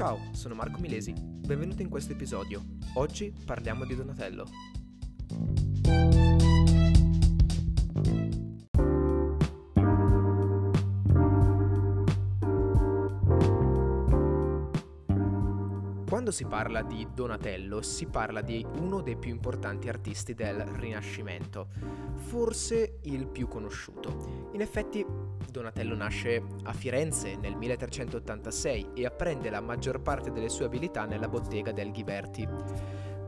Ciao, sono Marco Milesi, benvenuto in questo episodio. Oggi parliamo di Donatello. Quando si parla di Donatello si parla di uno dei più importanti artisti del Rinascimento, forse il più conosciuto. In effetti Donatello nasce a Firenze nel 1386 e apprende la maggior parte delle sue abilità nella bottega del Ghiberti.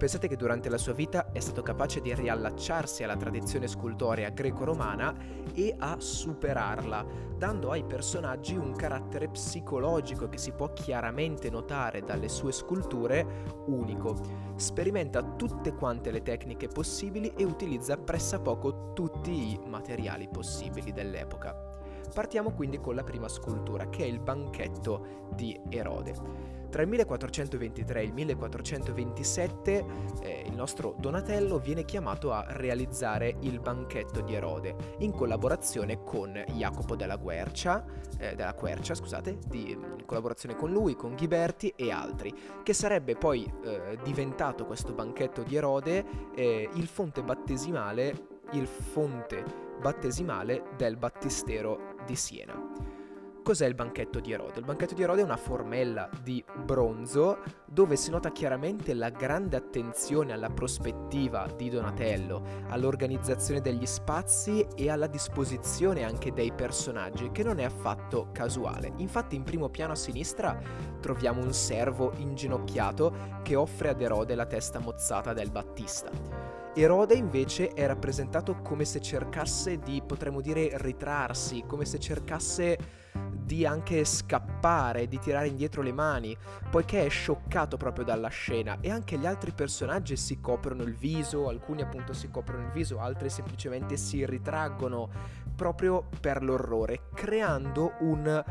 Pensate che durante la sua vita è stato capace di riallacciarsi alla tradizione scultorea greco-romana e a superarla, dando ai personaggi un carattere psicologico che si può chiaramente notare dalle sue sculture unico. Sperimenta tutte quante le tecniche possibili e utilizza pressappoco tutti i materiali possibili dell'epoca. Partiamo quindi con la prima scultura, che è il banchetto di Erode. Tra il 1423 e il 1427 eh, il nostro Donatello viene chiamato a realizzare il banchetto di Erode in collaborazione con Jacopo della Quercia, eh, della Quercia scusate, di, in collaborazione con lui, con Ghiberti e altri, che sarebbe poi eh, diventato questo banchetto di Erode eh, il fonte battesimale, il fonte battesimale del battistero di Siena. Cos'è il banchetto di Erode? Il banchetto di Erode è una formella di bronzo dove si nota chiaramente la grande attenzione alla prospettiva di Donatello, all'organizzazione degli spazi e alla disposizione anche dei personaggi, che non è affatto casuale. Infatti in primo piano a sinistra troviamo un servo inginocchiato che offre ad Erode la testa mozzata del Battista. Erode invece è rappresentato come se cercasse di, potremmo dire, ritrarsi, come se cercasse di anche scappare, di tirare indietro le mani, poiché è scioccato proprio dalla scena. E anche gli altri personaggi si coprono il viso, alcuni appunto si coprono il viso, altri semplicemente si ritraggono proprio per l'orrore, creando un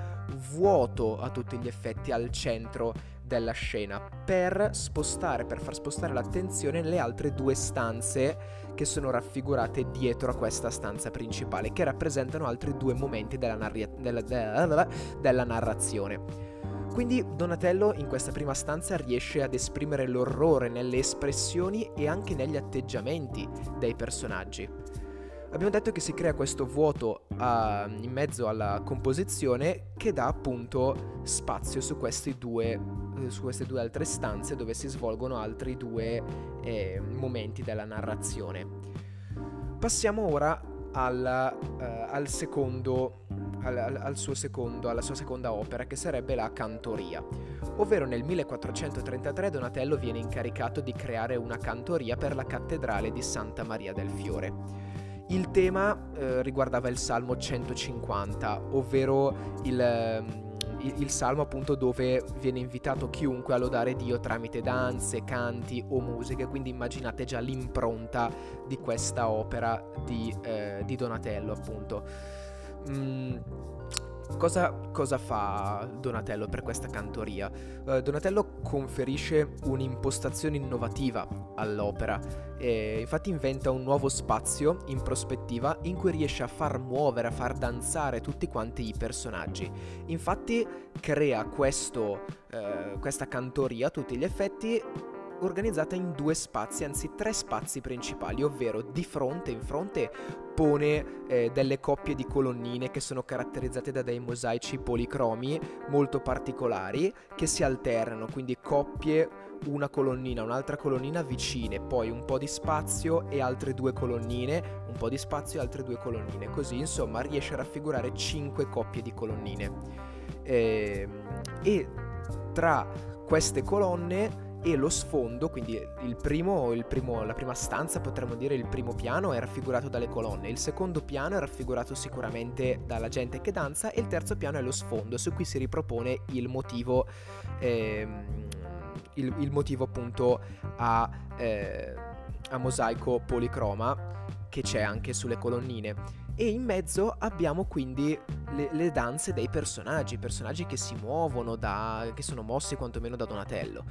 vuoto a tutti gli effetti al centro della scena per spostare, per far spostare l'attenzione nelle altre due stanze che sono raffigurate dietro a questa stanza principale, che rappresentano altri due momenti della, narri- della, della, della narrazione. Quindi Donatello in questa prima stanza riesce ad esprimere l'orrore nelle espressioni e anche negli atteggiamenti dei personaggi. Abbiamo detto che si crea questo vuoto uh, in mezzo alla composizione che dà appunto spazio su, due, uh, su queste due altre stanze dove si svolgono altri due eh, momenti della narrazione. Passiamo ora al, uh, al secondo, al, al secondo, alla sua seconda opera che sarebbe la cantoria, ovvero nel 1433 Donatello viene incaricato di creare una cantoria per la cattedrale di Santa Maria del Fiore. Il tema eh, riguardava il Salmo 150, ovvero il, ehm, il, il, salmo appunto dove viene invitato chiunque a lodare Dio tramite danze, canti o musiche, quindi immaginate già l'impronta di questa opera di, eh, di Donatello appunto. Mm, Cosa, cosa, fa Donatello per questa cantoria? Uh, Donatello conferisce un'impostazione innovativa all'opera infatti inventa un nuovo spazio in prospettiva in cui riesce a far muovere, a far danzare tutti quanti i personaggi. Infatti crea questo, uh, questa cantoria a tutti gli effetti organizzata in due spazi, anzi tre spazi principali, ovvero di fronte, in fronte pone eh, delle coppie di colonnine che sono caratterizzate da dei mosaici policromi molto particolari che si alternano, quindi coppie una colonnina, un'altra colonnina vicine, poi un po' di spazio e altre due colonnine, un po' di spazio e altre due colonnine. Così insomma riesce a raffigurare cinque coppie di colonnine. E, ehm, e tra queste colonne e lo sfondo, quindi il primo, il primo, la prima stanza, potremmo dire il primo piano, è raffigurato dalle colonne, il secondo piano è raffigurato sicuramente dalla gente che danza e il terzo piano è lo sfondo su cui si ripropone il motivo, ehm, il, il, motivo appunto a, eh, a mosaico policroma che c'è anche sulle colonnine. E in mezzo abbiamo quindi le, le, danze dei personaggi, personaggi che si muovono, da, che sono mossi quantomeno da Donatello.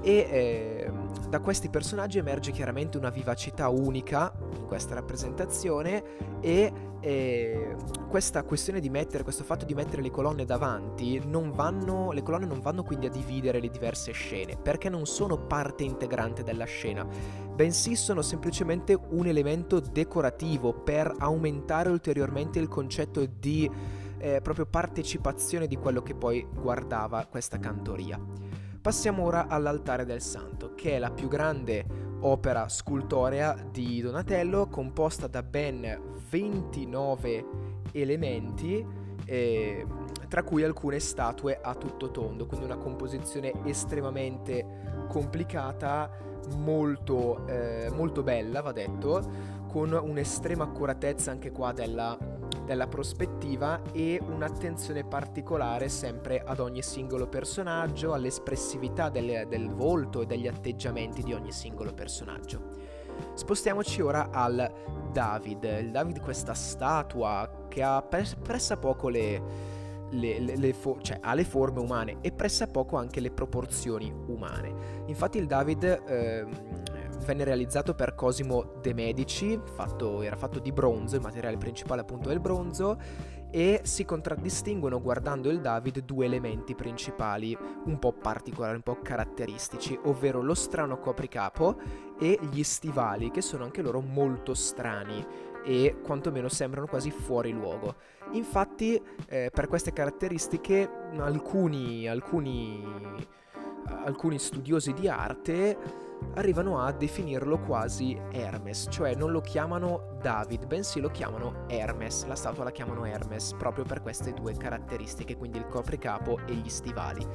E eh, da questi personaggi emerge chiaramente una vivacità unica in questa rappresentazione e eh, questa questione di mettere, questo fatto di mettere le colonne davanti, vanno, le colonne non vanno quindi a dividere le diverse scene, perché non sono parte integrante della scena, bensì sono semplicemente un elemento decorativo per aumentare ulteriormente il concetto di eh, proprio partecipazione di quello che poi guardava questa cantoria. Passiamo ora all'altare del santo, che è la più grande opera scultorea di Donatello, composta da ben 29 elementi, eh, tra cui alcune statue a tutto tondo, quindi una composizione estremamente complicata, molto, eh, molto bella, va detto, con un'estrema accuratezza anche qua della, della prospettiva e un'attenzione particolare sempre ad ogni singolo personaggio, all'espressività del, del volto e degli atteggiamenti di ogni singolo personaggio. Spostiamoci ora al David. Il David, questa statua che ha pressappoco le, le, le, le fo- cioè, ha le forme umane e pressappoco anche le proporzioni umane. Infatti il David eh, venne realizzato per Cosimo De Medici, fatto, era fatto di bronzo, il materiale principale appunto è il bronzo, e si contraddistinguono guardando il David due elementi principali un po' particolari, un po' caratteristici, ovvero lo strano copricapo e gli stivali, che sono anche loro molto strani e quantomeno sembrano quasi fuori luogo. Infatti, eh, per queste caratteristiche, alcuni, alcuni, alcuni studiosi di arte arrivano a definirlo quasi Hermes, cioè non lo chiamano David, bensì lo chiamano Hermes, la statua la chiamano Hermes proprio per queste due caratteristiche, quindi il copricapo e gli stivali.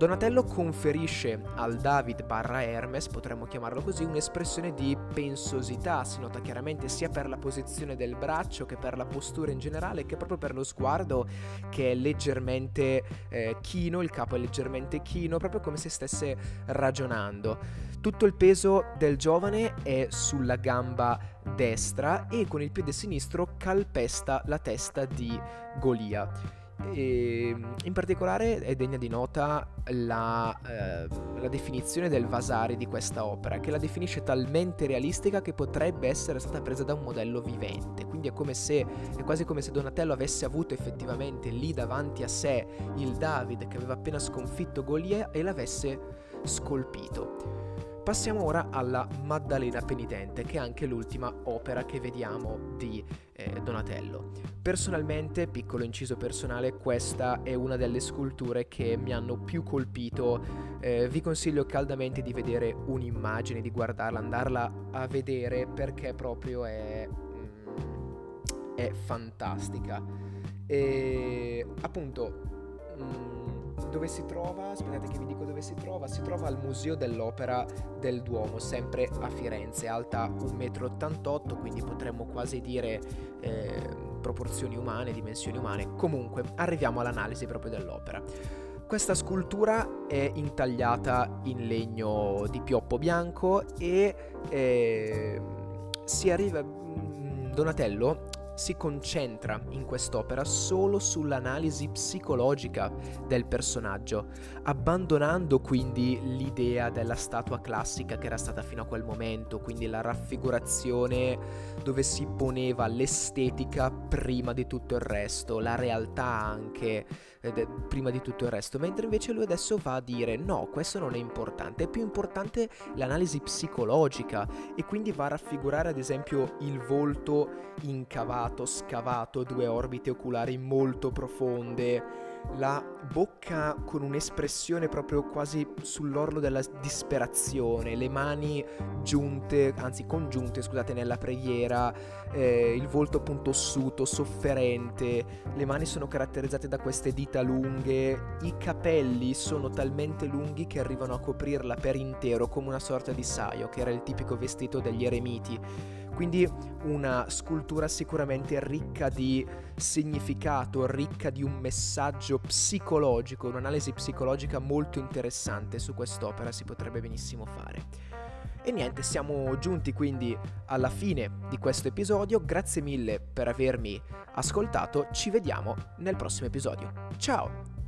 Donatello conferisce al David barra Hermes, potremmo chiamarlo così, un'espressione di pensosità, si nota chiaramente sia per la posizione del braccio che per la postura in generale, che proprio per lo sguardo che è leggermente eh, chino, il capo è leggermente chino, proprio come se stesse ragionando. Tutto il peso del giovane è sulla gamba destra e con il piede sinistro calpesta la testa di Golia. E in particolare è degna di nota la, eh, la, definizione del Vasari di questa opera, che la definisce talmente realistica che potrebbe essere stata presa da un modello vivente. Quindi è, se, è quasi come se Donatello avesse avuto effettivamente lì davanti a sé il David che aveva appena sconfitto Golia e l'avesse scolpito. Passiamo ora alla Maddalena Penitente, che è anche l'ultima opera che vediamo di eh, Donatello. Personalmente, piccolo inciso personale, questa è una delle sculture che mi hanno più colpito. Eh, vi consiglio caldamente di vedere un'immagine, di guardarla, andarla a vedere perché proprio è, mm, è fantastica. E appunto... Mm, dove si trova? Aspettate che vi dico dove si trova. Si trova al Museo dell'Opera del Duomo, sempre a Firenze, alta 1,88 m, quindi potremmo quasi dire eh, proporzioni umane, dimensioni umane. Comunque, arriviamo all'analisi proprio dell'opera. Questa scultura è intagliata in legno di pioppo bianco e eh, si arriva... Mm, Donatello si concentra in quest'opera solo sull'analisi psicologica del personaggio, abbandonando quindi l'idea della statua classica che era stata fino a quel momento, quindi la raffigurazione dove si poneva l'estetica prima di tutto il resto, la realtà anche eh, prima di tutto il resto, mentre invece lui adesso va a dire no, questo non è importante, è più importante l'analisi psicologica e quindi va a raffigurare ad esempio il volto incavato, scavato, due orbite oculari molto profonde, la bocca con un'espressione proprio quasi sull'orlo della disperazione, le mani giunte, anzi congiunte, scusate, nella preghiera, eh, il volto appunto ossuto, sofferente, le mani sono caratterizzate da queste dita lunghe, i capelli sono talmente lunghi che arrivano a coprirla per intero come una sorta di saio, che era il tipico vestito degli eremiti quindi una scultura sicuramente ricca di significato, ricca di un messaggio psicologico, un'analisi psicologica molto interessante su quest'opera si potrebbe benissimo fare. E niente, siamo giunti quindi alla fine di questo episodio, grazie mille per avermi ascoltato, ci vediamo nel prossimo episodio. Ciao!